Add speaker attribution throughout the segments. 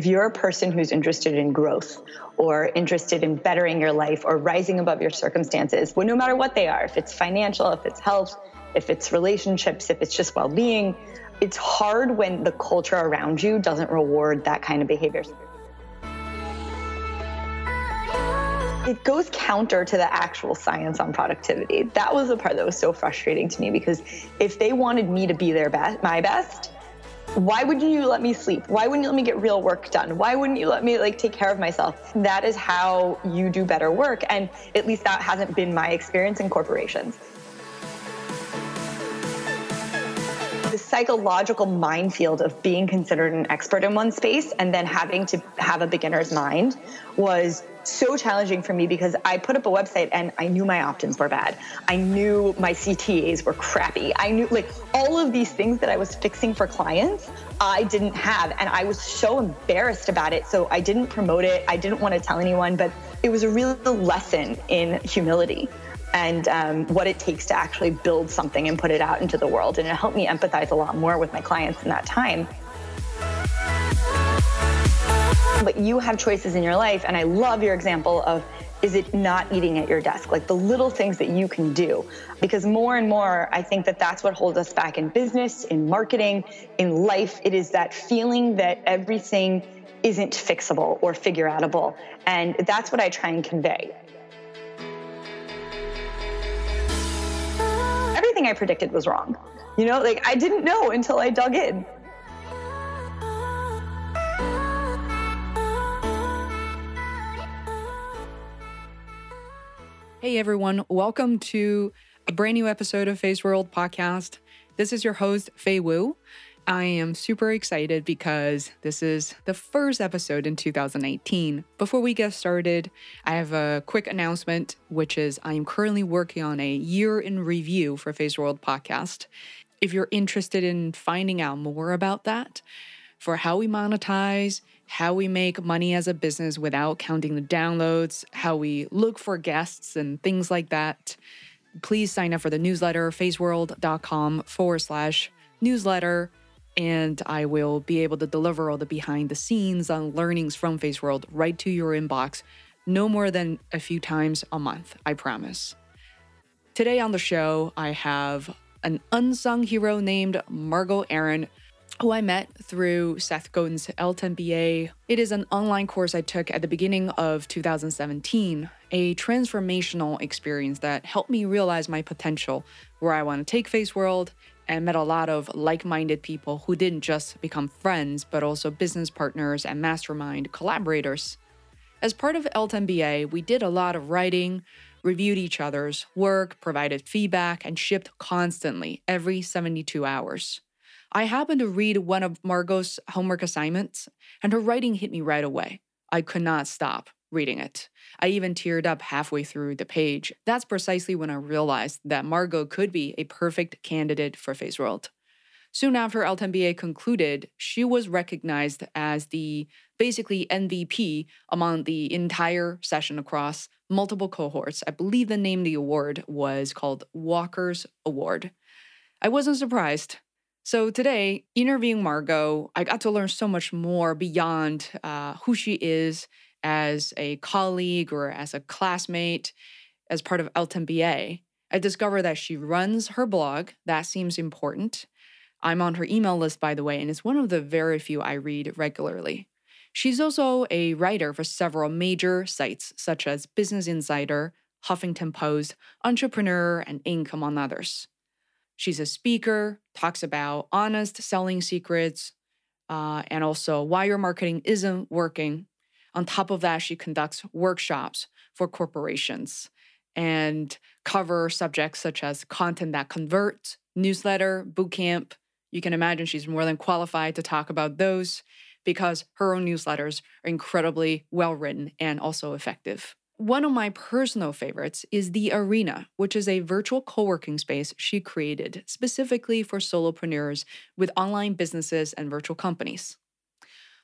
Speaker 1: If you're a person who's interested in growth or interested in bettering your life or rising above your circumstances, well, no matter what they are, if it's financial, if it's health, if it's relationships, if it's just well being, it's hard when the culture around you doesn't reward that kind of behavior. It goes counter to the actual science on productivity. That was the part that was so frustrating to me because if they wanted me to be their best, my best, why wouldn't you let me sleep? Why wouldn't you let me get real work done? Why wouldn't you let me like take care of myself? That is how you do better work. And at least that hasn't been my experience in corporations. the psychological minefield of being considered an expert in one space and then having to have a beginner's mind was so challenging for me because I put up a website and I knew my opt-ins were bad. I knew my CTAs were crappy. I knew like all of these things that I was fixing for clients, I didn't have and I was so embarrassed about it. So I didn't promote it. I didn't want to tell anyone, but it was a real lesson in humility and um, what it takes to actually build something and put it out into the world. And it helped me empathize a lot more with my clients in that time. But you have choices in your life, and I love your example of is it not eating at your desk? Like the little things that you can do. Because more and more, I think that that's what holds us back in business, in marketing, in life. It is that feeling that everything isn't fixable or figure outable. And that's what I try and convey. everything I predicted was wrong. You know, like I didn't know until I dug in.
Speaker 2: Hey everyone, welcome to a brand new episode of Feisworld Podcast. This is your host, Fei Wu. I am super excited because this is the first episode in 2018. Before we get started, I have a quick announcement, which is I am currently working on a year in review for Feisworld Podcast. If you're interested in finding out more about that, for how we monetize, how we make money as a business without counting the downloads, how we look for guests, and things like that, please sign up for the newsletter, feisworld.com forward slash newsletter and I will be able to deliver all the behind the scenes on learnings from Feisworld right to your inbox no more than a few times a month, I promise. Today on the show, I have an unsung hero named Margot Aaron, who I met through Seth Godin's altMBA. It is an online course I took at the beginning of 2017, a transformational experience that helped me realize my potential, where I want to take Feisworld, and met a lot of like minded people who didn't just become friends, but also business partners and mastermind collaborators. As part of altMBA, we did a lot of writing, reviewed each other's work, provided feedback, and shipped constantly every 72 hours. I happened to read one of Margot's homework assignments, and her writing hit me right away. I could not stop reading it. I even teared up halfway through the page. That's precisely when I realized that Margot could be a perfect candidate for Feisworld. Soon after altMBA concluded, she was recognized as the basically MVP among the entire session across multiple cohorts. I believe the name of the award was called Walker's Award. I wasn't surprised. So today, interviewing Margot, I got to learn so much more beyond uh, who she is as a colleague or as a classmate as part of altMBA, I discovered that she runs her blog. That seems important. I'm on her email list, by the way, and it's one of the very few I read regularly. She's also a writer for several major sites such as Business Insider, Huffington Post, Entrepreneur, and Inc., among others. She's a speaker, talks about honest selling secrets, uh, and also why your marketing isn't working on top of that, she conducts workshops for corporations and cover subjects such as content that converts, newsletter, bootcamp, You can imagine she's more than qualified to talk about those because her own newsletters are incredibly well written and also effective. One of my personal favorites is The Arena, which is a virtual co working space she created specifically for solopreneurs with online businesses and virtual companies.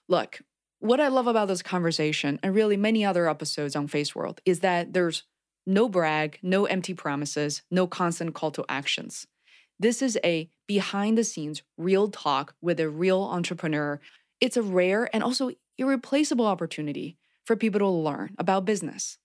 Speaker 2: Look, what I love about this conversation and really many other episodes on Feisworld is that there's no brag, no empty promises, no constant call to actions. This is a behind the scenes, real talk with a real entrepreneur. It's a rare and also irreplaceable opportunity for people to learn about business.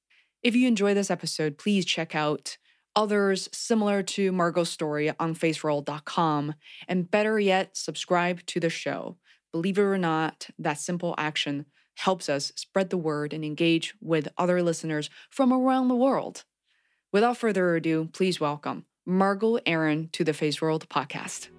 Speaker 2: If you enjoy this episode, please check out others similar to Margot's story on feisworld.com. And better yet, subscribe to the show. Believe it or not, that simple action helps us spread the word and engage with other listeners from around the world. Without further ado, please welcome Margot Aaron to the Feisworld podcast.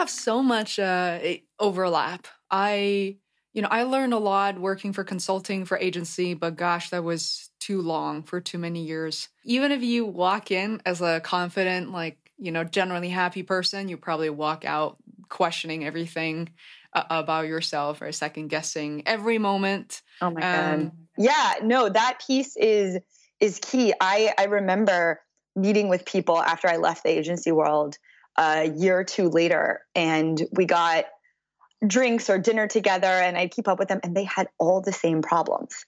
Speaker 2: Have so much uh, overlap. I, you know, I learned a lot working for consulting for agency, but gosh, that was too long for too many years. Even if you walk in as a confident, like, you know, generally happy person, you probably walk out questioning everything uh, about yourself or second guessing every moment.
Speaker 1: Oh my um, god. Yeah, no, that piece is is key. I I remember meeting with people after I left the agency world a year or two later and we got drinks or dinner together and I'd keep up with them and they had all the same problems.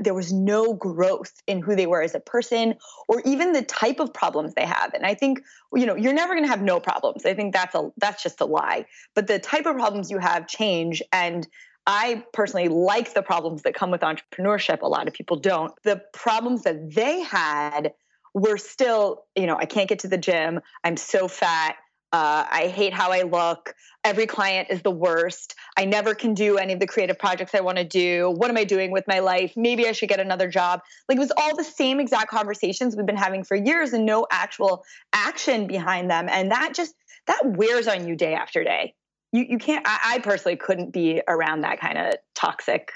Speaker 1: There was no growth in who they were as a person or even the type of problems they have. And I think you know, you're never going to have no problems. I think that's a that's just a lie. But the type of problems you have change and I personally like the problems that come with entrepreneurship. A lot of people don't. The problems that they had were still, you know, I can't get to the gym. I'm so fat. Uh, I hate how I look. Every client is the worst. I never can do any of the creative projects I want to do. What am I doing with my life? Maybe I should get another job. Like it was all the same exact conversations we've been having for years and no actual action behind them. And that just, that wears on you day after day. You, you can't, I, I personally couldn't be around that kind of toxic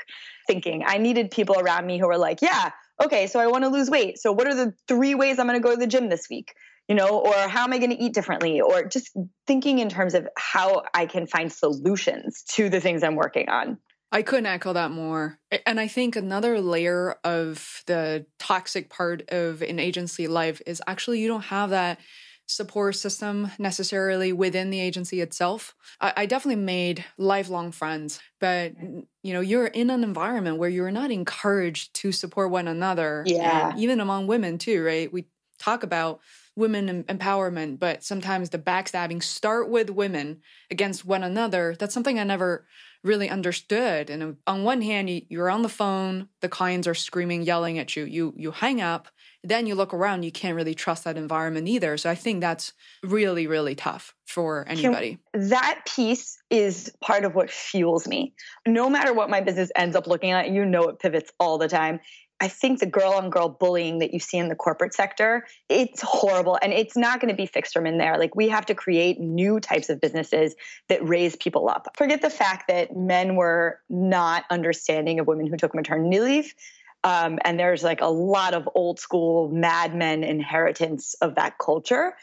Speaker 1: thinking. I needed people around me who were like, yeah, okay, so I want to lose weight. So what are the three ways I'm going to go to the gym this week? You know, or how am I going to eat differently? Or just thinking in terms of how I can find solutions to the things I'm working on.
Speaker 2: I couldn't echo that more. And I think another layer of the toxic part of an agency life is actually you don't have that support system necessarily within the agency itself. I, I, definitely made lifelong friends, but you know, you're in an environment where you're not encouraged to support one another.
Speaker 1: Yeah.
Speaker 2: even among women too, right? We talk about women empowerment, but sometimes the backstabbing start with women against one another. That's something I never really understood. And uh, on one hand, you're on the phone, the clients are screaming, yelling at you. You you hang up, then you look around, you can't really trust that environment either. So I think that's really really tough for anybody.
Speaker 1: Can, that piece is part of what fuels me. No matter what my business ends up looking at, you know it pivots all the time. I think the girl on girl bullying that you see in the corporate sector, it's horrible and it's not going to be fixed from in there. Like we have to create new types of businesses that raise people up. Forget the fact that men were not understanding of women who took maternity leave. Um, and there's like a lot of old school Mad Men inheritance of that culture.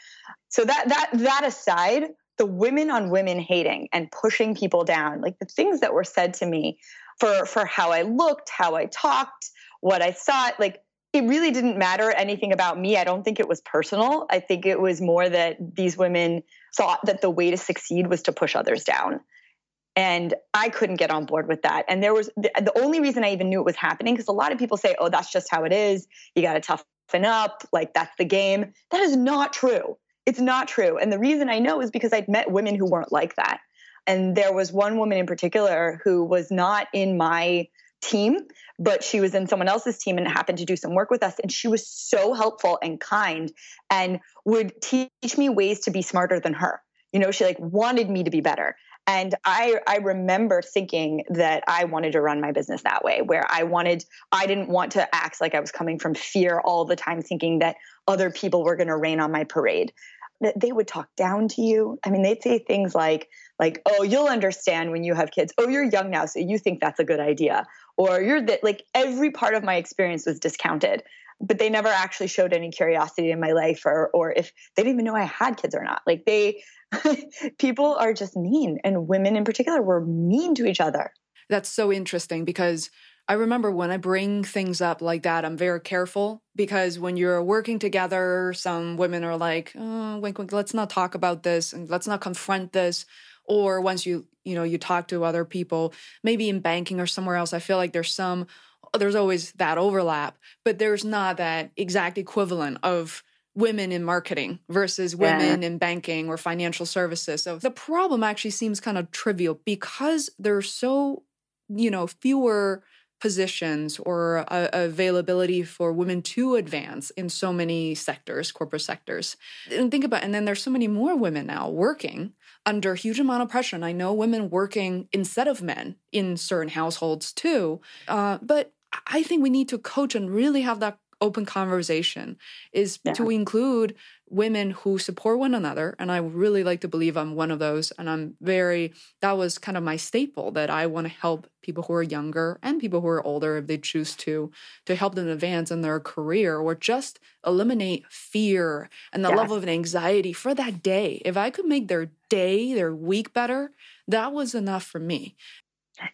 Speaker 1: So that that that aside, the women on women hating and pushing people down, like the things that were said to me for for how I looked, how I talked, what I thought. Like it really didn't matter anything about me. I don't think it was personal. I think it was more that these women thought that the way to succeed was to push others down. And I couldn't get on board with that. And there was the, the only reason I even knew it was happening because a lot of people say, oh, that's just how it is. You got to toughen up. Like that's the game. That is not true. It's not true. And the reason I know is because I'd met women who weren't like that. And there was one woman in particular who was not in my team, but she was in someone else's team and happened to do some work with us. And she was so helpful and kind and would teach me ways to be smarter than her. You know, she like wanted me to be better. And I, I remember thinking that I wanted to run my business that way, where I wanted, I didn't want to act like I was coming from fear all the time, thinking that other people were going to rain on my parade. That they would talk down to you. I mean, they'd say things like, like, oh, you'll understand when you have kids. Oh, you're young now, so you think that's a good idea. Or you're that like every part of my experience was discounted. But they never actually showed any curiosity in my life or or if they didn't even know I had kids or not. Like they people are just mean and women in particular were mean to each other.
Speaker 2: That's so interesting because I remember when I bring things up like that, I'm very careful because when you're working together, some women are like, oh, wink, wink, let's not talk about this and let's not confront this. Or once you, you know, you talk to other people, maybe in banking or somewhere else, I feel like there's some, there's always that overlap, but there's not that exact equivalent of women in marketing versus women yeah. in banking or financial services. So the problem actually seems kind of trivial because there's so, you know, fewer positions or uh, availability for women to advance in so many sectors corporate sectors and think about and then there's so many more women now working under huge amount of pressure. And i know women working instead of men in certain households too. Uh, but i think we need to coach and really have that open conversation is yeah. to include women who support one another and i really like to believe i'm one of those and i'm very that was kind of my staple that i want to help people who are younger and people who are older if they choose to to help them advance in their career or just eliminate fear and the yes. level of anxiety for that day if i could make their day their week better that was enough for me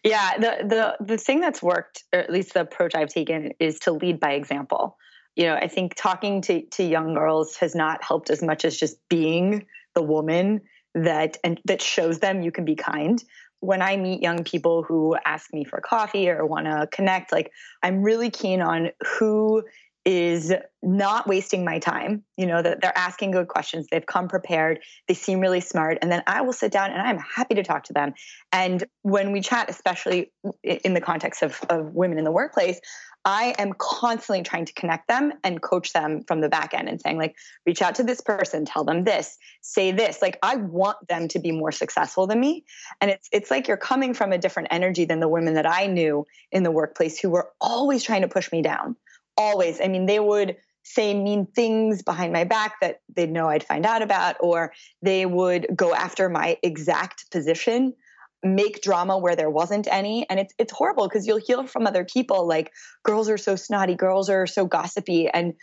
Speaker 1: yeah the the the thing that's worked or at least the approach i've taken is to lead by example you know, I think talking to, to young girls has not helped as much as just being the woman that and that shows them you can be kind. When I meet young people who ask me for coffee or want to connect, like I'm really keen on who is not wasting my time. You know, that they're asking good questions, they've come prepared, they seem really smart, and then I will sit down and I'm happy to talk to them. And when we chat, especially in the context of, of women in the workplace, I am constantly trying to connect them and coach them from the back end and saying, like, reach out to this person, tell them this, say this. Like, I want them to be more successful than me. And it's it's like you're coming from a different energy than the women that I knew in the workplace who were always trying to push me down. Always. I mean, they would say mean things behind my back that they'd know I'd find out about, or they would go after my exact position make drama where there wasn't any. And it's it's horrible because you'll hear from other people like girls are so snotty girls are so gossipy. And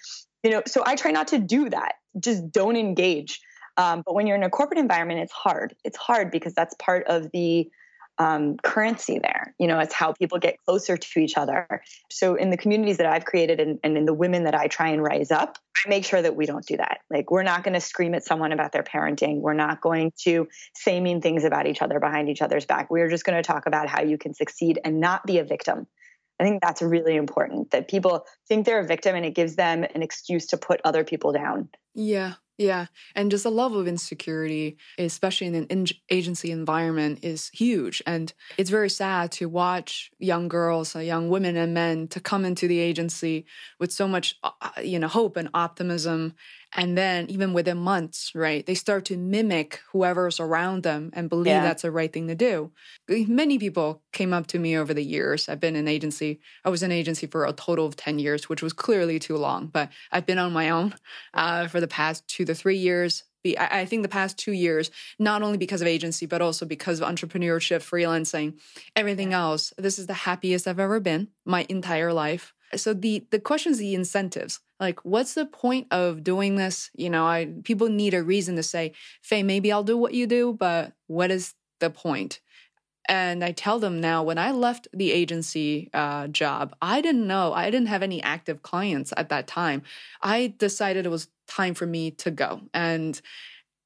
Speaker 1: you know so i try not to do that. Just don't engage. Um, but when you're in a corporate environment it's hard. It's hard because that's part of the um, currency there. You know, it's how people get closer to each other. So in the communities that I've created and, and in the women that I try and rise up, I make sure that we don't do that. Like we're not going to scream at someone about their parenting. We're not going to say mean things about each other behind each other's back. We're just going to talk about how you can succeed and not be a victim. I think that's really important that people think they're a victim and it gives them an excuse to put other people down.
Speaker 2: Yeah. Yeah. And just the level of insecurity, especially in an in- agency environment, is huge. And it's very sad to watch young girls, uh, young women and men to come into the agency with so much, uh, uh, you know, hope and optimism and then, even within months, right, they start to mimic whoever's around them and believe yeah. that's the right thing to do. Many people came up to me over the years. I've been in agency. I was in agency for a total of 10 years, which was clearly too long, but I've been on my own uh, for the past two to three years. I think the past two years, not only because of agency, but also because of entrepreneurship, freelancing, everything else. This is the happiest I've ever been my entire life. So the the questions, the incentives. Like what's the point of doing this? You know i people need a reason to say Fei maybe i'll do what you do but what is the point? And i tell them now when i left the agency uh, job i didn't know i didn't have any active clients at that time. I decided it was time for me to go. And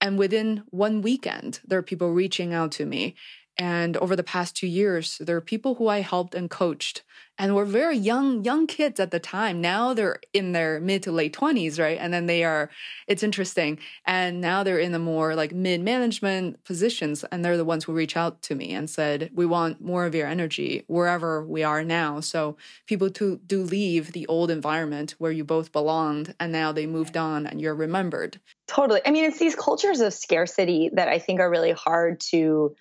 Speaker 2: and within one weekend there are people reaching out to me and over the past two years there are people who i helped and coached and were very young young kids at the time. Now they're in their mid to late 20s right? And then they are it's interesting. And now they're in the more like mid management positions and they're the ones who reach out to me and said we want more of your energy wherever we are now. So people to do leave the old environment where you both belonged and now they moved on and you're remembered.
Speaker 1: Totally. I mean it's these cultures of scarcity that i think are really hard to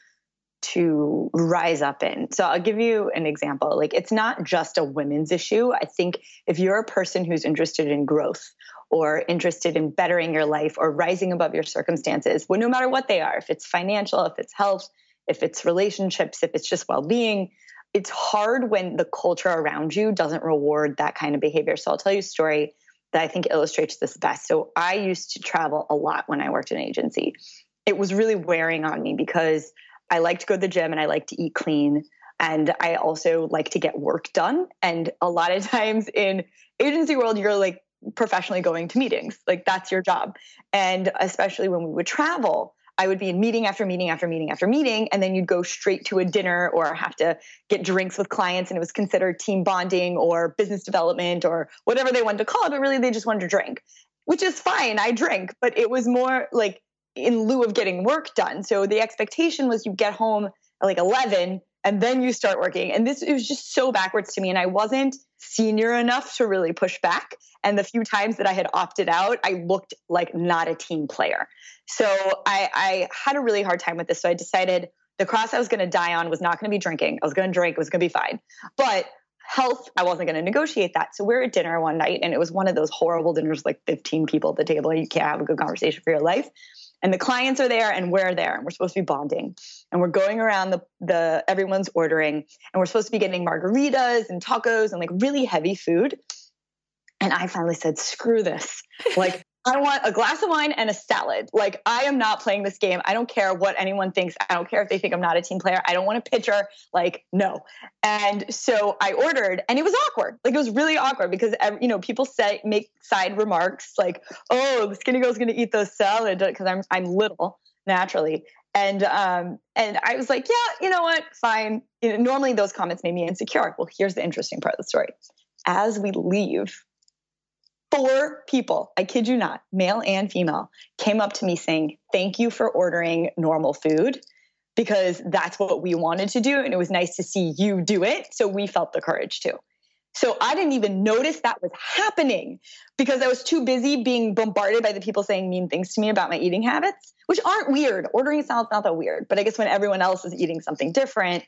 Speaker 1: to rise up in. So I'll give you an example. Like it's not just a women's issue. I think if you're a person who's interested in growth or interested in bettering your life or rising above your circumstances, well, no matter what they are, if it's financial, if it's health, if it's relationships, if it's just well being. It's hard when the culture around you doesn't reward that kind of behavior. So I'll tell you a story that I think illustrates this best. So I used to travel a lot when I worked in an agency. It was really wearing on me because I like to go to the gym and I like to eat clean. And I also like to get work done. And a lot of times in agency world, you're like professionally going to meetings. Like that's your job. And especially when we would travel, I would be in meeting after meeting after meeting after meeting, and then you'd go straight to a dinner or have to get drinks with clients, and it was considered team bonding or business development or whatever they wanted to call it, but really they just wanted to drink, which is fine. I drink, but it was more like in lieu of getting work done. So the expectation was you get home at like 11 and then you start working. And this it was just so backwards to me. And I wasn't senior enough to really push back. And the few times that I had opted out, I looked like not a team player. So I, I had a really hard time with this. So I decided the cross I was going to die on was not going to be drinking. I was going to drink, it was going to be fine. But health, I wasn't going to negotiate that. So we're at dinner one night, and it was one of those horrible dinners, like 15 people at the table. And you can't have a good conversation for your life and the clients are there and we're there and we're supposed to be bonding. And we're going around the the everyone's ordering and we're supposed to be getting margaritas and tacos and like really heavy food. And i finally said screw this. Like I want a glass of wine and a salad. Like, I am not playing this game. I don't care what anyone thinks. I don't care if they think I'm not a team player. I don't want a pitcher. Like, no. And so I ordered, and it was awkward. Like, it was really awkward because, you know, people say, make side remarks like, oh, the skinny girl's going to eat the salad because I'm, I'm little naturally. And um, and I was like, yeah, you know what, fine. You know, normally those comments made me insecure. Well, here's the interesting part of the story. As we leave four people, I kid you not, male and female, came up to me saying, Thank you for ordering normal food because that's what we wanted to do. And it was nice to see you do it. So we felt the courage too. So I didn't even notice that was happening because I was too busy being bombarded by the people saying mean things to me about my eating habits, which aren't weird. Ordering salad's not that weird. But I guess when everyone else is eating something different,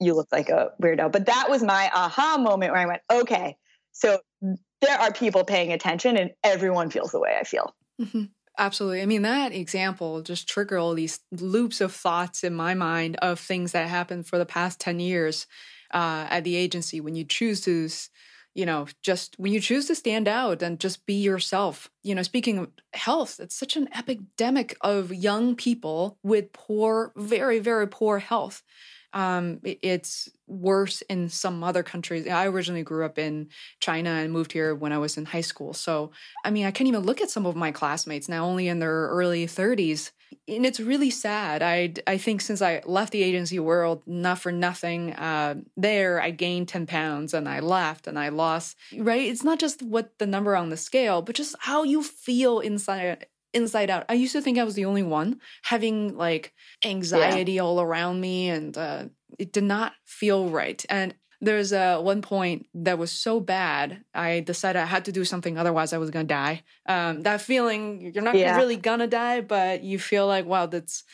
Speaker 1: you look like a weirdo. But that was my aha moment where I went, okay, so there are people paying attention and everyone feels the way I feel.
Speaker 2: Mm-hmm. Absolutely. I mean, that example just triggered all these loops of thoughts in my mind of things that happened for the past 10 years uh, at the agency when you choose to, you know, just when you choose to stand out and just be yourself. You know, speaking of health, it's such an epidemic of young people with poor, very, very poor health. Um, it's worse in some other countries. I originally grew up in China and moved here when I was in high school. So, I mean, I can't even look at some of my classmates now, only in their early 30s. And it's really sad. I, I think since I left the agency world, not for nothing, uh, there I gained 10 pounds and I left and I lost, right? It's not just what the number on the scale, but just how you feel inside inside out. I used to think I was the only one having like anxiety yeah. all around me, and uh, it did not feel right. And there's uh, one point that was so bad, I decided I had to do something, otherwise I was gonna die. Um, that feeling, you're not yeah. really gonna die, but you feel like, wow, that's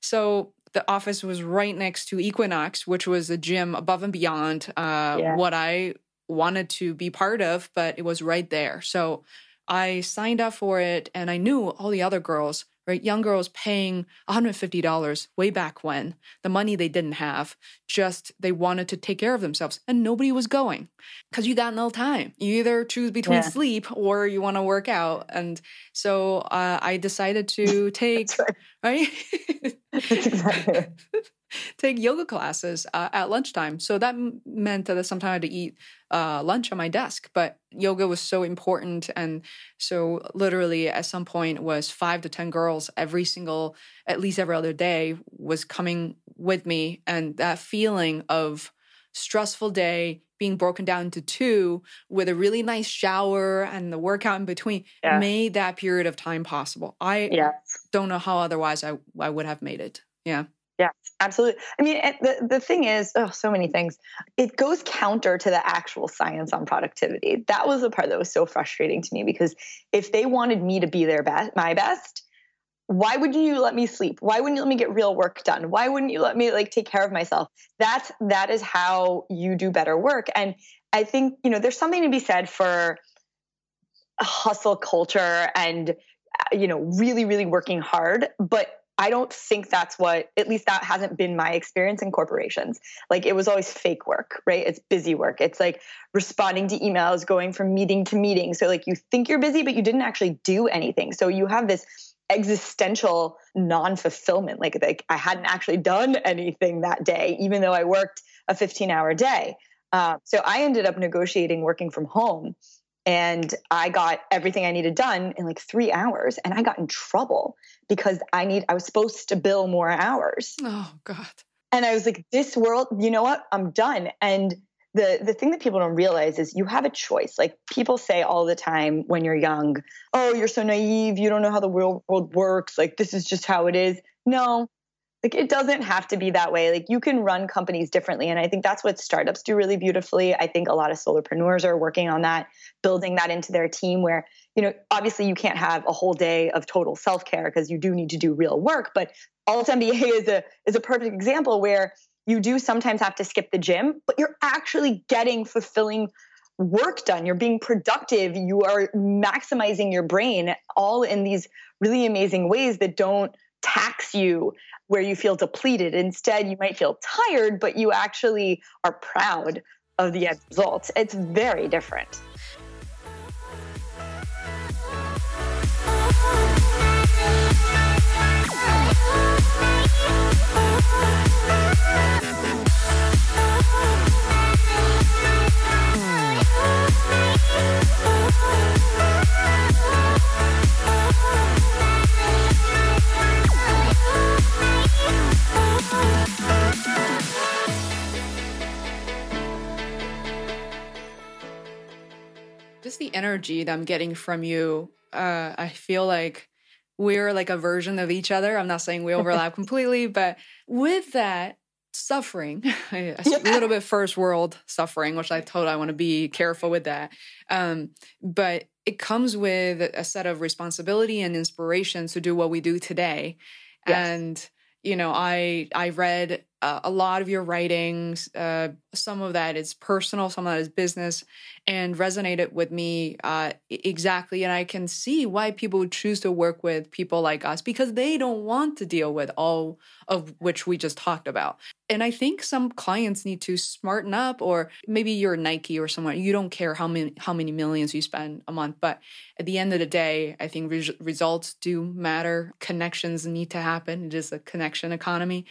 Speaker 2: so. The office was right next to Equinox, which was a gym above and beyond uh, yeah. what I wanted to be part of, but it was right there. So I signed up for it and I knew all the other girls, right? Young girls paying $150 way back when, the money they didn't have, just they wanted to take care of themselves and nobody was going because you got no time. You either choose between yeah. sleep or you want to work out. And so uh, I decided to take, right? take yoga classes uh, at lunchtime. So that m- meant that sometimes I had to eat uh, lunch on my desk. But yoga was so important, and so literally at some point was five to ten girls every single, at least every other day, was coming with me, and that feeling of stressful day being broken down into two with a really nice shower and the workout in between yeah. made that period of time possible. I yeah. don't know how otherwise I, I would have made it. Yeah.
Speaker 1: Yeah, absolutely. I mean, the, the thing is, oh, so many things. It goes counter to the actual science on productivity. That was the part that was so frustrating to me because if they wanted me to be their best, my best, why wouldn't you let me sleep? Why wouldn't you let me get real work done? Why wouldn't you let me like take care of myself? That's that is how you do better work. And I think, you know, there's something to be said for hustle culture and uh, you know, really really working hard, but I don't think that's what, at least that hasn't been my experience in corporations. Like it was always fake work, right? It's busy work. It's like responding to emails, going from meeting to meeting. So, like, you think you're busy, but you didn't actually do anything. So, you have this existential non-fulfillment. Like like i hadn't actually done anything that day even though i worked a 15 hour day. Uh, so i ended up negotiating working from home and i got everything i needed done in like three hours and i got in trouble because i need i was supposed to bill more hours.
Speaker 2: Oh god.
Speaker 1: And i was like this world you know what? I'm done. And the the thing that people don't realize is you have a choice. Like people say all the time when you're young, "Oh, you're so naive. You don't know how the real world works. Like this is just how it is." No. Like it doesn't have to be that way. Like you can run companies differently and I think that's what startups do really beautifully. I think a lot of solopreneurs are working on that, building that into their team where, you know, obviously you can't have a whole day of total self-care because you do need to do real work, but Alt MBA is a is a perfect example where you do sometimes have to skip the gym, but you're actually getting fulfilling work done. You're being productive. You are maximizing your brain all in these really amazing ways that don't tax you where you feel depleted. Instead, you might feel tired, but you actually are proud of the end result. It's very different.
Speaker 2: Just the energy that I'm getting from you, uh, I feel like we're like a version of each other. I'm not saying we overlap completely, but with that suffering, a little bit first world suffering, which I told I want to be careful with that. Um, but it comes with a set of responsibility and inspiration to do what we do today. Yes. And you know, I I read uh, a lot of your writings. Uh, some of that is personal, some of that is business, and resonated with me uh, exactly. And I can see why people choose to work with people like us because they don't want to deal with all of which we just talked about. And I think some clients need to smarten up, or maybe you're Nike or someone you don't care how many how many millions you spend a month, but at the end of the day, I think re- results do matter. Connections need to happen. It is a connection economy.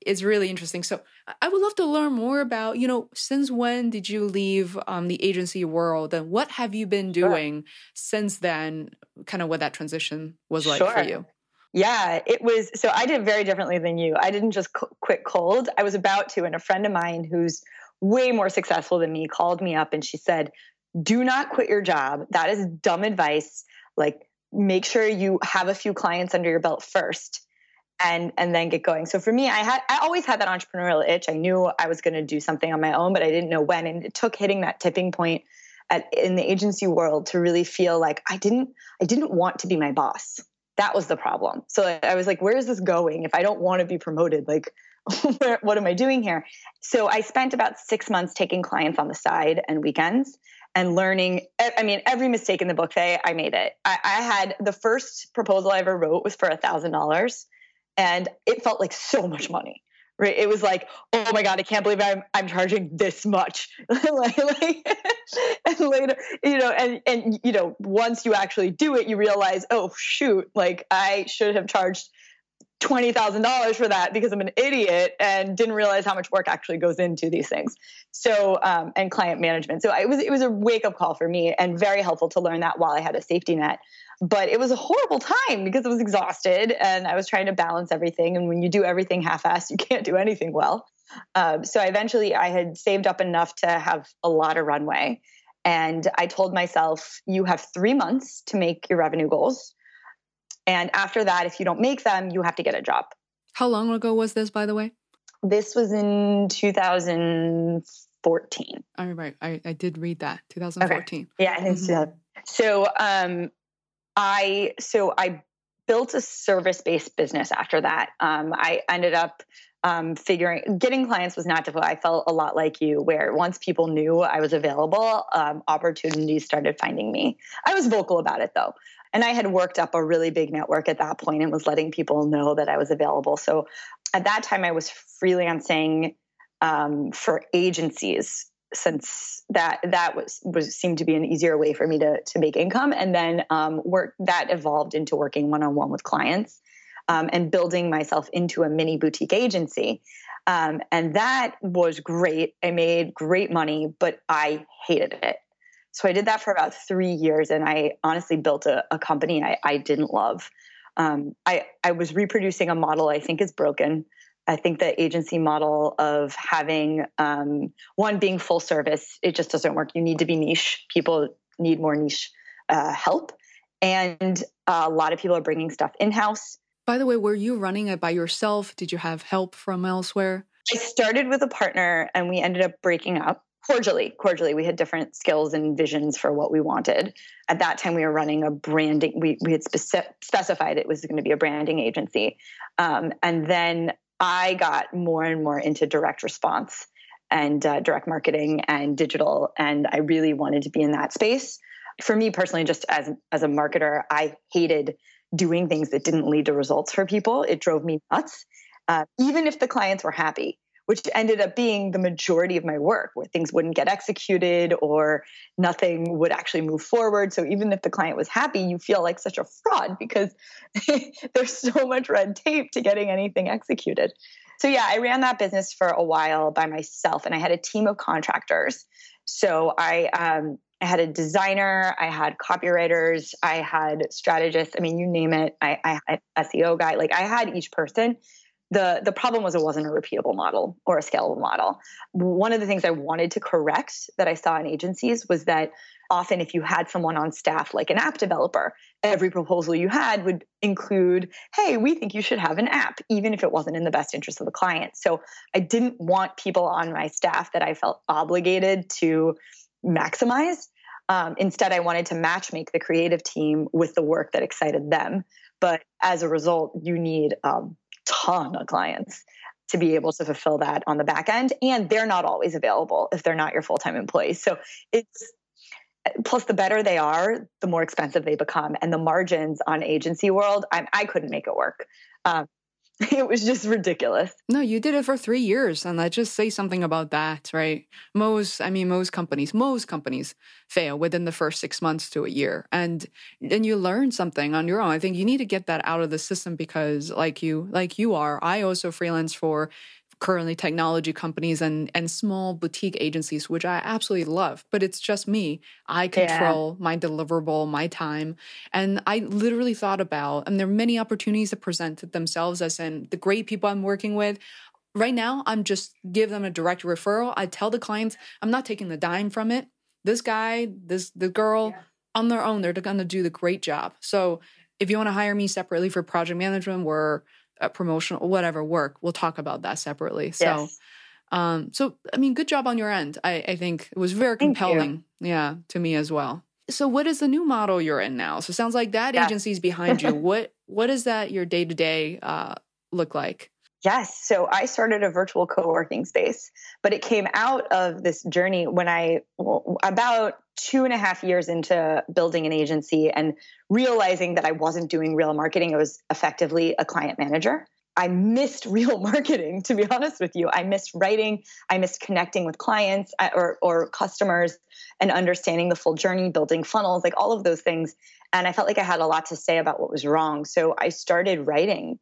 Speaker 2: It's really interesting. So I would love to learn more about you know since when did you leave um, the agency world, and what have you been doing sure. since then? Kind of what that transition was like
Speaker 1: sure.
Speaker 2: for you.
Speaker 1: Yeah, it was. So I did very differently than you. I didn't just quit cold. I was about to, and a friend of mine who's way more successful than me called me up and she said, Do not quit your job. That is dumb advice. Like, make sure you have a few clients under your belt first and and then get going. So for me, I had I always had that entrepreneurial itch. I knew I was going to do something on my own, but I didn't know when. And it took hitting that tipping point at, in the agency world to really feel like I didn't I didn't want to be my boss that was the problem. So I was like, where is this going? If I don't want to be promoted, like, what am I doing here? So I spent about six months taking clients on the side and weekends and learning. I mean, every mistake in the book, Fei, I made it. I, I had the first proposal I ever wrote was for a thousand dollars, and it felt like so much money right? It was like oh my god i can't believe i'm i'm charging this much. Like, like and later you know and and you know once you actually do it you realize oh shoot like i should have charged $20,000 for that because I'm an idiot and didn't realize how much work actually goes into these things. So, um, and client management. So it was, it was a wake up call for me and very helpful to learn that while I had a safety net but it was a horrible time because I was exhausted and I was trying to balance everything. And when you do everything half-assed, you can't do anything well. Um, so eventually, I had saved up enough to have a lot of runway, and I told myself, "You have three months to make your revenue goals, and after that, if you don't make them, you have to get a job."
Speaker 2: How long ago was this, by the way?
Speaker 1: This was in 2014.
Speaker 2: I remember. I, I did read that 2014. Okay.
Speaker 1: Yeah, I think mm-hmm. so. So um, I so I built a service based business after that. Um, I ended up um, figuring getting clients was not difficult. I felt a lot like you, where once people knew I was available, um, opportunities started finding me. I was vocal about it though, and I had worked up a really big network at that point and was letting people know that I was available. So at that time, I was freelancing um, for agencies since that that was was seemed to be an easier way for me to to make income and then um, work that evolved into working one-on-one with clients um, and building myself into a mini boutique agency. Um, and that was great. I made great money, but I hated it. So I did that for about three years, and I honestly built a, a company I, I, didn't love. Um, I, I was reproducing a model I think is broken. I think the agency model of having um, one being full service, it just doesn't work. You need to be niche. People need more niche uh, help. And a lot of people are bringing stuff in house.
Speaker 2: By the way, were you running it by yourself? Did you have help from elsewhere?
Speaker 1: I started with a partner and we ended up breaking up cordially. Cordially, we had different skills and visions for what we wanted. At that time, we were running a branding, we, we had speci- specified it was going to be a branding agency. Um, and then I got more and more into direct response and uh, direct marketing and digital. And I really wanted to be in that space. For me personally, just as, as a marketer, I hated doing things that didn't lead to results for people. It drove me nuts, uh, even if the clients were happy, which ended up being the majority of my work, where things wouldn't get executed or nothing would actually move forward. So even if the client was happy, you feel like such a fraud because there's so much red tape to getting anything executed. So yeah, I ran that business for a while by myself, and I had a team of contractors. So I um, I had a designer, I had copywriters, I had strategists. I mean, you name it. I, I had SEO guy. Like I had each person. The the problem was it wasn't a repeatable model or a scalable model. One of the things I wanted to correct that I saw in agencies was that often if you had someone on staff like an app developer, every proposal you had would include, hey, we think you should have an app, even if it wasn't in the best interest of the client. So I didn't want people on my staff that I felt obligated to maximize. Um, instead, I wanted to match make the creative team with the work that excited them. But as a result, you need a ton of clients to be able to fulfill that on the back end. And they're not always available if they're not your full time employees. So it's plus the better they are, the more expensive they become. And the margins on agency world, I, I couldn't make it work. Um, it was just ridiculous.
Speaker 2: No, you did it for three years. And I just say something about that, right? Most, I mean, most companies, most companies fail within the first six months to a year. And then you learn something on your own. I think you need to get that out of the system because like you, like you are, I also freelance for currently technology companies and and small boutique agencies which i absolutely love but it's just me. I control yeah. my deliverable my time and i literally thought about and there are many opportunities that presented themselves as in the great people i'm working with. Right now i'm just give them a direct referral. I tell the clients i'm not taking the dime from it. This guy this the girl yeah. on their own they're going to do the great job. So if you want to hire me separately for project management where uh, promotional whatever work we'll talk about that separately. So yes. um so i mean good job on your end. I i think it was very compelling yeah to me as well. So what is the new model you're in now? So sounds like that yeah. agency's behind you. What what is that your day-to-day uh look like
Speaker 1: Yes. So I started a virtual co working space, but it came out of this journey when I, well, about two and a half years into building an agency and realizing that I wasn't doing real marketing. I was effectively a client manager. I missed real marketing, to be honest with you. I missed writing. I missed connecting with clients uh, or, or customers and understanding the full journey, building funnels, like all of those things. And I felt like I had a lot to say about what was wrong. So I started writing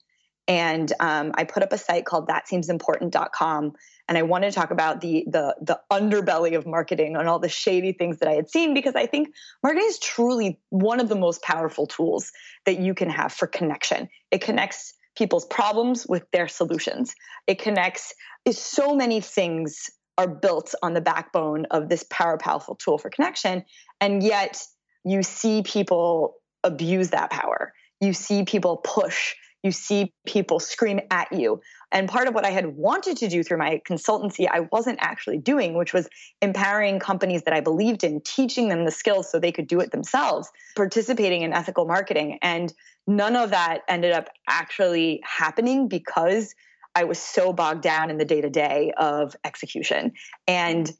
Speaker 1: and um, I put up a site called thatseemsimportant.com and I wanted to talk about the the the underbelly of marketing and all the shady things that I had seen because I think marketing is truly one of the most powerful tools that you can have for connection. It connects people's problems with their solutions. It connects is so many things are built on the backbone of this power powerful tool for connection and yet you see people abuse that power. You see people push you see people scream at you. And part of what I had wanted to do through my consultancy, I wasn't actually doing, which was empowering companies that I believed in, teaching them the skills so they could do it themselves, participating in ethical marketing. And none of that ended up actually happening because I was so bogged down in the day to day of execution. And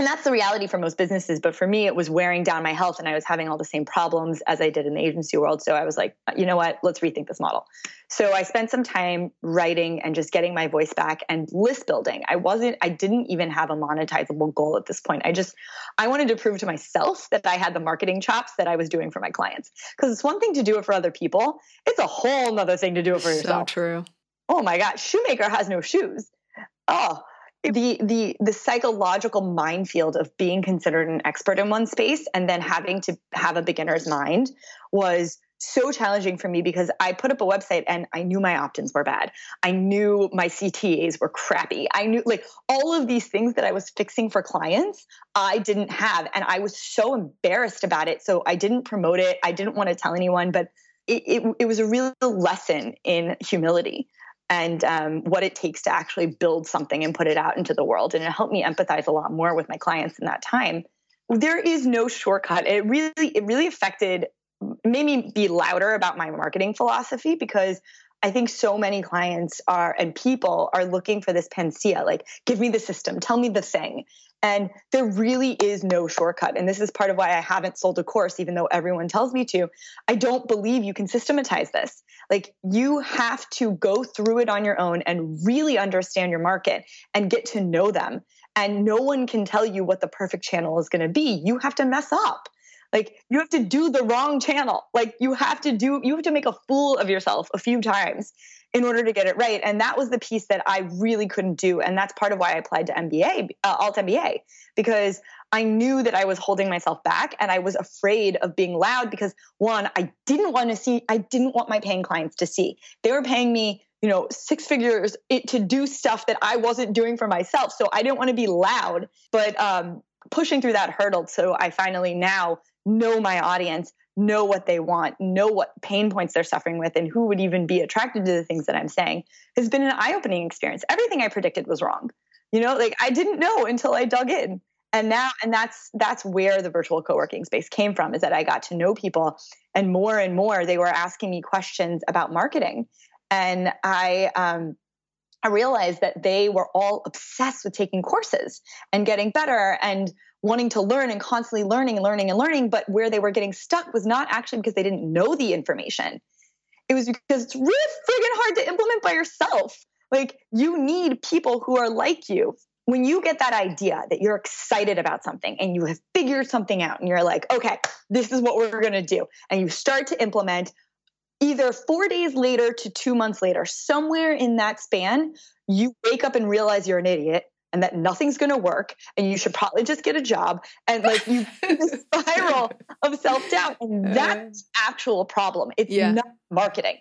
Speaker 1: and that's the reality for most businesses but for me it was wearing down my health and i was having all the same problems as i did in the agency world. So i was like uh, you know what? Let's rethink this model. So i spent some time writing and just getting my voice back and list building. I wasn't i didn't even have a monetizable goal at this point. I just i wanted to prove to myself that i had the marketing chops that i was doing for my clients. Because it's one thing to do it for other people it's a whole nother thing to do it for yourself.
Speaker 2: so true.
Speaker 1: Oh my god shoemaker has no shoes. Oh the the the psychological minefield of being considered an expert in one space and then having to have a beginner's mind was so challenging for me because I put up a website and I knew my opt-ins were bad. I knew my CTAs were crappy. I knew like all of these things that I was fixing for clients, I didn't have and I was so embarrassed about it. So I didn't promote it. I didn't want to tell anyone, but it, it, it was a real lesson in humility and um, what it takes to actually build something and put it out into the world. And it helped me empathize a lot more with my clients in that time. There is no shortcut. It really, it really affected, made me be louder about my marketing philosophy because I think so many clients are and people are looking for this panacea, like, give me the system, tell me the thing. And there really is no shortcut. And this is part of why I haven't sold a course, even though everyone tells me to. I don't believe you can systematize this. Like, you have to go through it on your own and really understand your market and get to know them. And no one can tell you what the perfect channel is going to be. You have to mess up. Like, you have to do the wrong channel. Like, you have to do, you have to make a fool of yourself a few times in order to get it right. And that was the piece that I really couldn't do. And that's part of why I applied to MBA, uh, altMBA, because I knew that I was holding myself back and I was afraid of being loud because one, I didn't want to see, I didn't want my paying clients to see. They were paying me, you know, six figures to do stuff that I wasn't doing for myself. So I didn't want to be loud, but um, pushing through that hurdle. So I finally now know my audience know what they want, know what pain points they're suffering with, and who would even be attracted to the things that I'm saying has been an eye opening experience. Everything I predicted was wrong. You know, like I didn't know until I dug in. And now, and that's that's where the virtual co-working space came from, is that I got to know people and more and more they were asking me questions about marketing. And I um I realized that they were all obsessed with taking courses and getting better and wanting to learn and constantly learning and learning and learning. But where they were getting stuck was not actually because they didn't know the information. It was because it's really friggin' hard to implement by yourself. Like you need people who are like you. When you get that idea that you're excited about something and you have figured something out and you're like, okay, this is what we're to do. And you start to implement either four days later to two months later, somewhere in that span, you wake up and realize you're an idiot and that nothing's going to work and you should probably just get a job and like you spiral of self-doubt and uh-huh. that's actual problem it's yeah. not marketing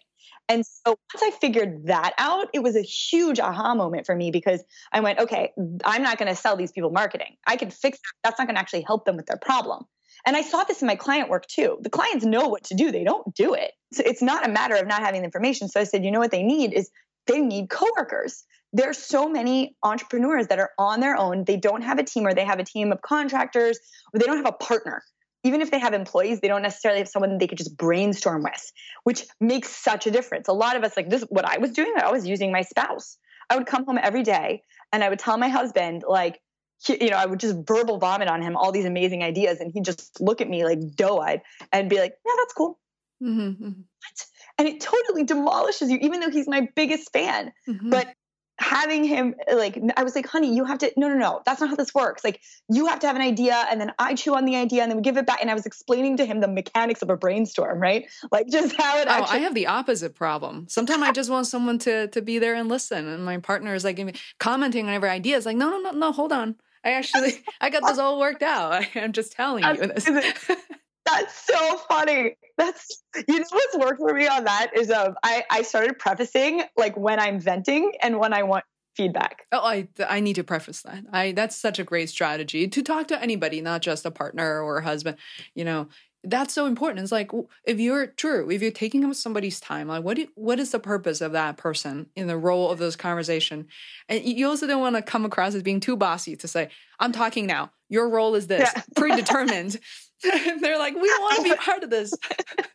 Speaker 1: and so once i figured that out it was a huge aha moment for me because i went okay i'm not going to sell these people marketing i can fix that that's not going to actually help them with their problem and I saw this in my client work too. The clients know what to do, they don't do it. So it's not a matter of not having the information. So I said, you know what they need is they need coworkers there's so many entrepreneurs that are on their own. They don't have a team or they have a team of contractors or they don't have a partner. Even if they have employees, they don't necessarily have someone they could just brainstorm with, which makes such a difference. A lot of us, like this, what I was doing, I was using my spouse. I would come home every day and I would tell my husband, like, you know, I would just verbal vomit on him all these amazing ideas, and he'd just look at me like doe eyed and be like, "Yeah, that's cool." Mm-hmm, mm-hmm. What? And it totally demolishes you, even though he's my biggest fan. Mm-hmm. But having him like i was like honey you have to no no no that's not how this works. Like you have to have an idea and then i chew on the idea and then we give it back. And i was explaining to him the mechanics of a brainstorm right? Like just how it
Speaker 2: oh, actually- i have the opposite problem. Sometimes i just want someone to to be there and listen and my partner is like commenting on every idea. It's like no no no no hold on. I actually i got this all worked out. I'm just telling you this
Speaker 1: that's so funny. That's you know what's worked for me on that is um I I started prefacing like when I'm venting and when I want feedback.
Speaker 2: Oh, I I need to preface that. I that's such a great strategy to talk to anybody, not just a partner or a husband. You know, that's so important. It's like if you're true, if you're taking up somebody's time, like what do, what is the purpose of that person in the role of this conversation? And you also don't want to come across as being too bossy to say, "I'm talking now. Your role is this, yeah. predetermined." They're like, "We want to be part of this."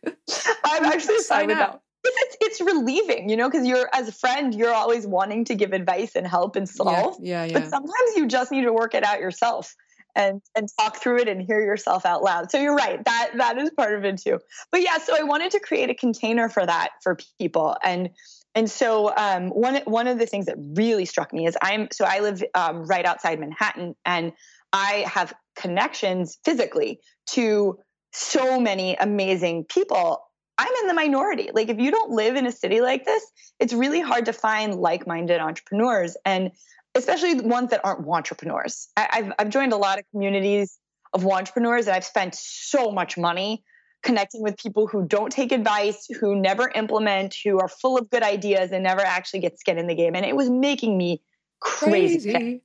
Speaker 1: I'm actually fine about it's, it's relieving, you know, because you're as a friend, you're always wanting to give advice and help and solve.
Speaker 2: Yeah, yeah, yeah.
Speaker 1: But sometimes you just need to work it out yourself and and talk through it and hear yourself out loud. So you're right. That that is part of it too. But yeah, so I wanted to create a container for that for people. And and so um, one one of the things that really struck me is I'm so I live um, right outside Manhattan and I have connections physically to so many amazing people I'm in the minority. Like if you don't live in a city like this, it's really hard to find like-minded entrepreneurs and especially ones that aren't entrepreneurs. I, have I've joined a lot of communities of entrepreneurs and I've spent so much money connecting with people who don't take advice, who never implement, who are full of good ideas and never actually get skin in the game. And it was making me crazy. crazy.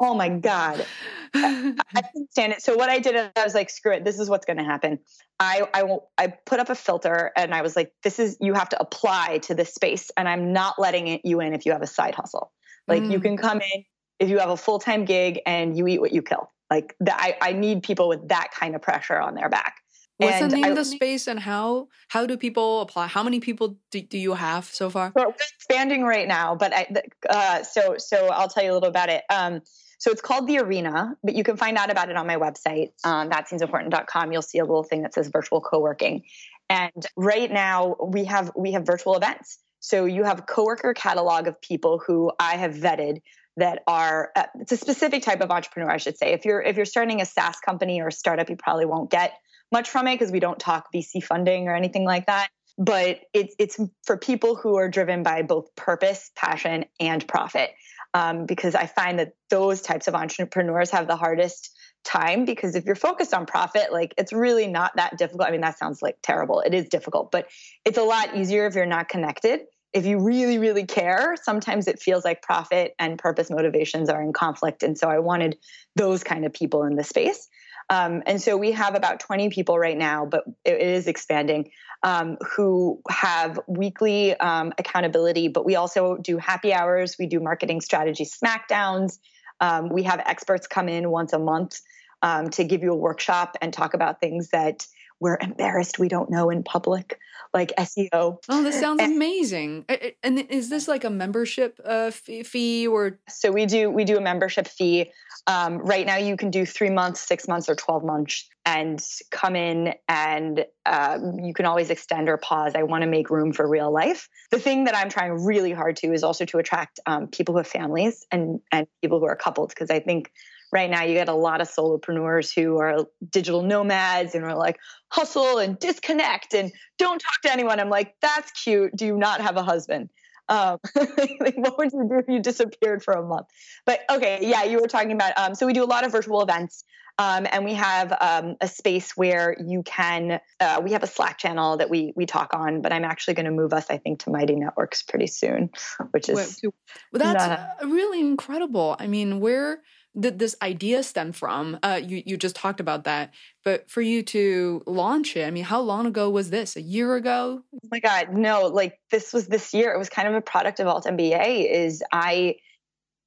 Speaker 1: Oh my God. I, I couldn't stand it. So what I did, I was like, screw it. This is what's going to happen. I, I, I put up a filter and I was like, this is, you have to apply to this space and I'm not letting it, you in if you have a side hustle. Like mm. you can come in if you have a full-time gig and you eat what you kill. Like the, I, I need people with that kind of pressure on their back.
Speaker 2: What's and the name I, of the space and how how do people apply? How many people do, do you have so far?
Speaker 1: We're expanding right now, but I uh, so so I'll tell you a little about it. Um, so it's called the Arena, but you can find out about it on my website, um, thatseemsimportant.com. You'll see a little thing that says virtual co-working. And right now we have we have virtual events. So you have a coworker catalog of people who I have vetted that are uh, it's a specific type of entrepreneur, I should say. If you're if you're starting a SaaS company or a startup, you probably won't get much from it because we don't talk VC funding or anything like that. But it's it's for people who are driven by both purpose, passion, and profit. Um, because I find that those types of entrepreneurs have the hardest time because if you're focused on profit, like it's really not that difficult. I mean, that sounds like terrible. It is difficult, but it's a lot easier if you're not connected. If you really, really care, sometimes it feels like profit and purpose motivations are in conflict. And so I wanted those kind of people in the space. Um, and so we have about 20 people right now, but it, it is expanding, um, who have weekly um, accountability. But we also do happy hours, we do marketing strategy smackdowns. Um, we have experts come in once a month um, to give you a workshop and talk about things that we're embarrassed we don't know in public like SEO.
Speaker 2: Oh, this sounds and, amazing. And is this like a membership uh, fee or?
Speaker 1: So we do we do a membership fee. Um, right now, you can do three months, six months, or twelve months, and come in, and um, you can always extend or pause. I want to make room for real life. The thing that I'm trying really hard to is also to attract um, people who have families and and people who are coupled because I think right now you get a lot of solopreneurs who are digital nomads and are like hustle and disconnect and don't talk to anyone. I'm like, that's cute. Do you not have a husband? Um, like, what would you do if you disappeared for a month? But okay, yeah, you were talking about. Um, so we do a lot of virtual events, um, and we have um, a space where you can. Uh, we have a Slack channel that we we talk on, but I'm actually going to move us, I think, to Mighty Networks pretty soon, which is.
Speaker 2: Well, that's not, really incredible. I mean, where did this idea stem from? Uh, you you just talked about that, but for you to launch it, I mean, how long ago was this? A year ago?
Speaker 1: Oh my God, no! Like this was this year. It was kind of a product of altMBA. Is I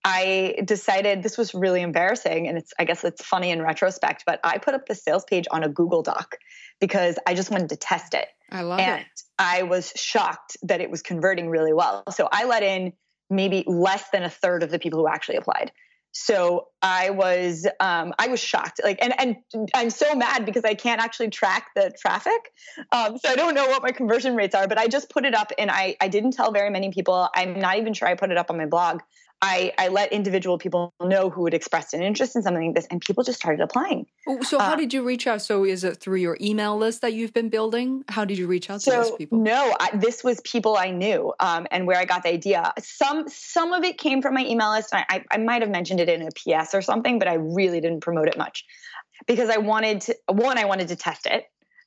Speaker 1: I decided this was really embarrassing, and it's I guess it's funny in retrospect, but I put up the sales page on a Google Doc because I just wanted to test it.
Speaker 2: I love
Speaker 1: and
Speaker 2: it.
Speaker 1: I was shocked that it was converting really well. So I let in maybe less than a third of the people who actually applied. So I was um, I was shocked. Like and and I'm so mad because I can't actually track the traffic. Um, so I don't know what my conversion rates are, but I just put it up and I I didn't tell very many people. I'm not even sure I put it up on my blog. I, I let individual people know who had expressed an interest in something like this, and people just started applying.
Speaker 2: So, how uh, did you reach out? So, is it through your email list that you've been building? How did you reach out
Speaker 1: so,
Speaker 2: to those people?
Speaker 1: No, I, this was people I knew, um, and where I got the idea. Some some of it came from my email list. I, I, I might have mentioned it in a PS or something, but I really didn't promote it much because I wanted to. One, I wanted to test it.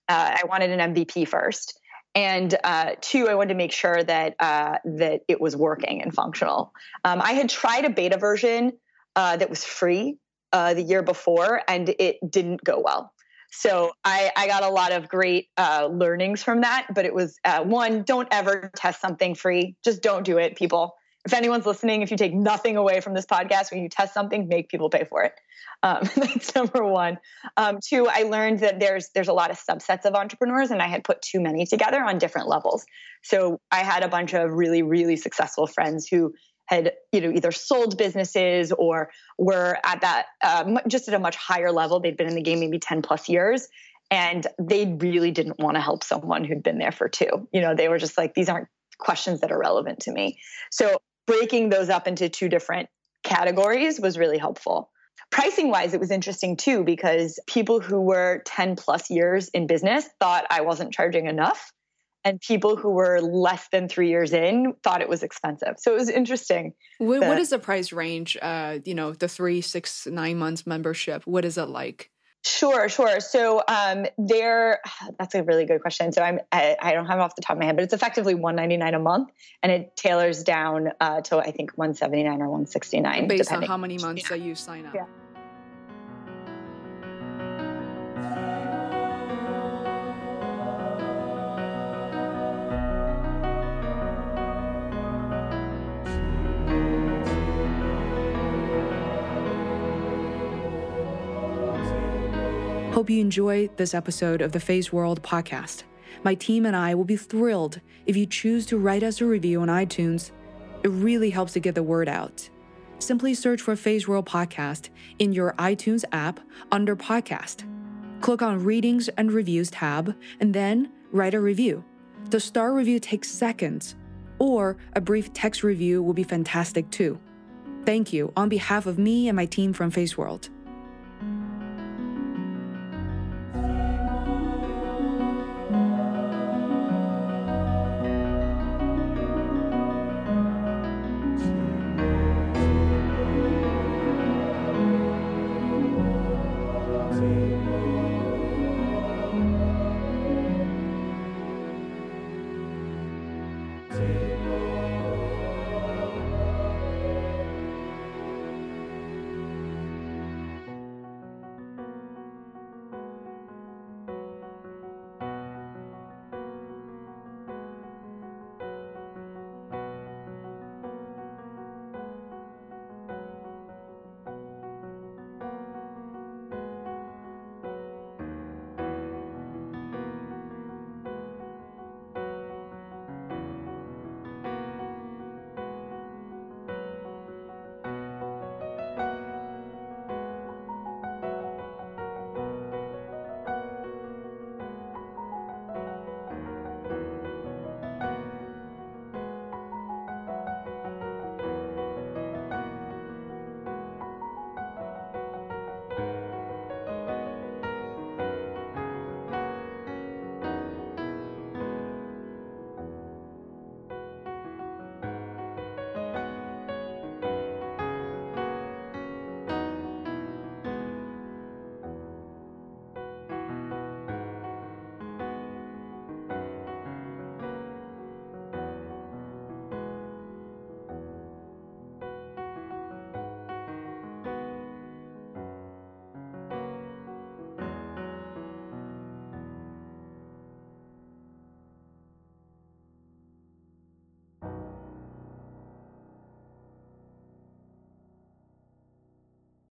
Speaker 1: Uh, I wanted an MVP first and uh, two, I wanted to make sure that uh, that it was working and functional. Um, I had tried a beta version uh, that was free uh, the year before, and it didn't go well. So I, I got a lot of great uh, learnings from that. But it was uh, one: don't ever test something free. Just don't do it, people. If anyone's listening, if you take nothing away from this podcast, when you test something, make people pay for it. Um, that's number one. Um, two, I learned that there's there's a lot of subsets of entrepreneurs, and I had put too many together on different levels. So I had a bunch of really really successful friends who had you know either sold businesses or were at that um, just at a much higher level. They'd been in the game maybe ten plus years, and they really didn't want to help someone who'd been there for two. You know, they were just like, these aren't questions that are relevant to me. So breaking those up into two different categories was really helpful. Pricing wise, it was interesting too, because people who were 10 plus years in business thought I wasn't charging enough. And people who were less than three years in thought it was expensive. So it was interesting.
Speaker 2: what, what is the price range? Uh, you know, the three, six, nine months membership. What is it like?
Speaker 1: Sure, sure. So um, there, that's a really good question. So I'm, I, I, don't have it off the top of my head, but it's effectively 199 a month, and it tailors down uh, to I think 179 or 169,
Speaker 2: based depending. on how many months yeah. that you sign up.
Speaker 1: Yeah.
Speaker 2: Hope you enjoy this episode of the Feisworld podcast. My team and I will be thrilled if you choose to write us a review on iTunes. It really helps to get the word out. Simply search for Feisworld Podcast in your iTunes app under Podcast. Click on Readings and Reviews tab and then write a review. The star review takes seconds, or a brief text review will be fantastic too. Thank you on behalf of me and my team from Feisworld.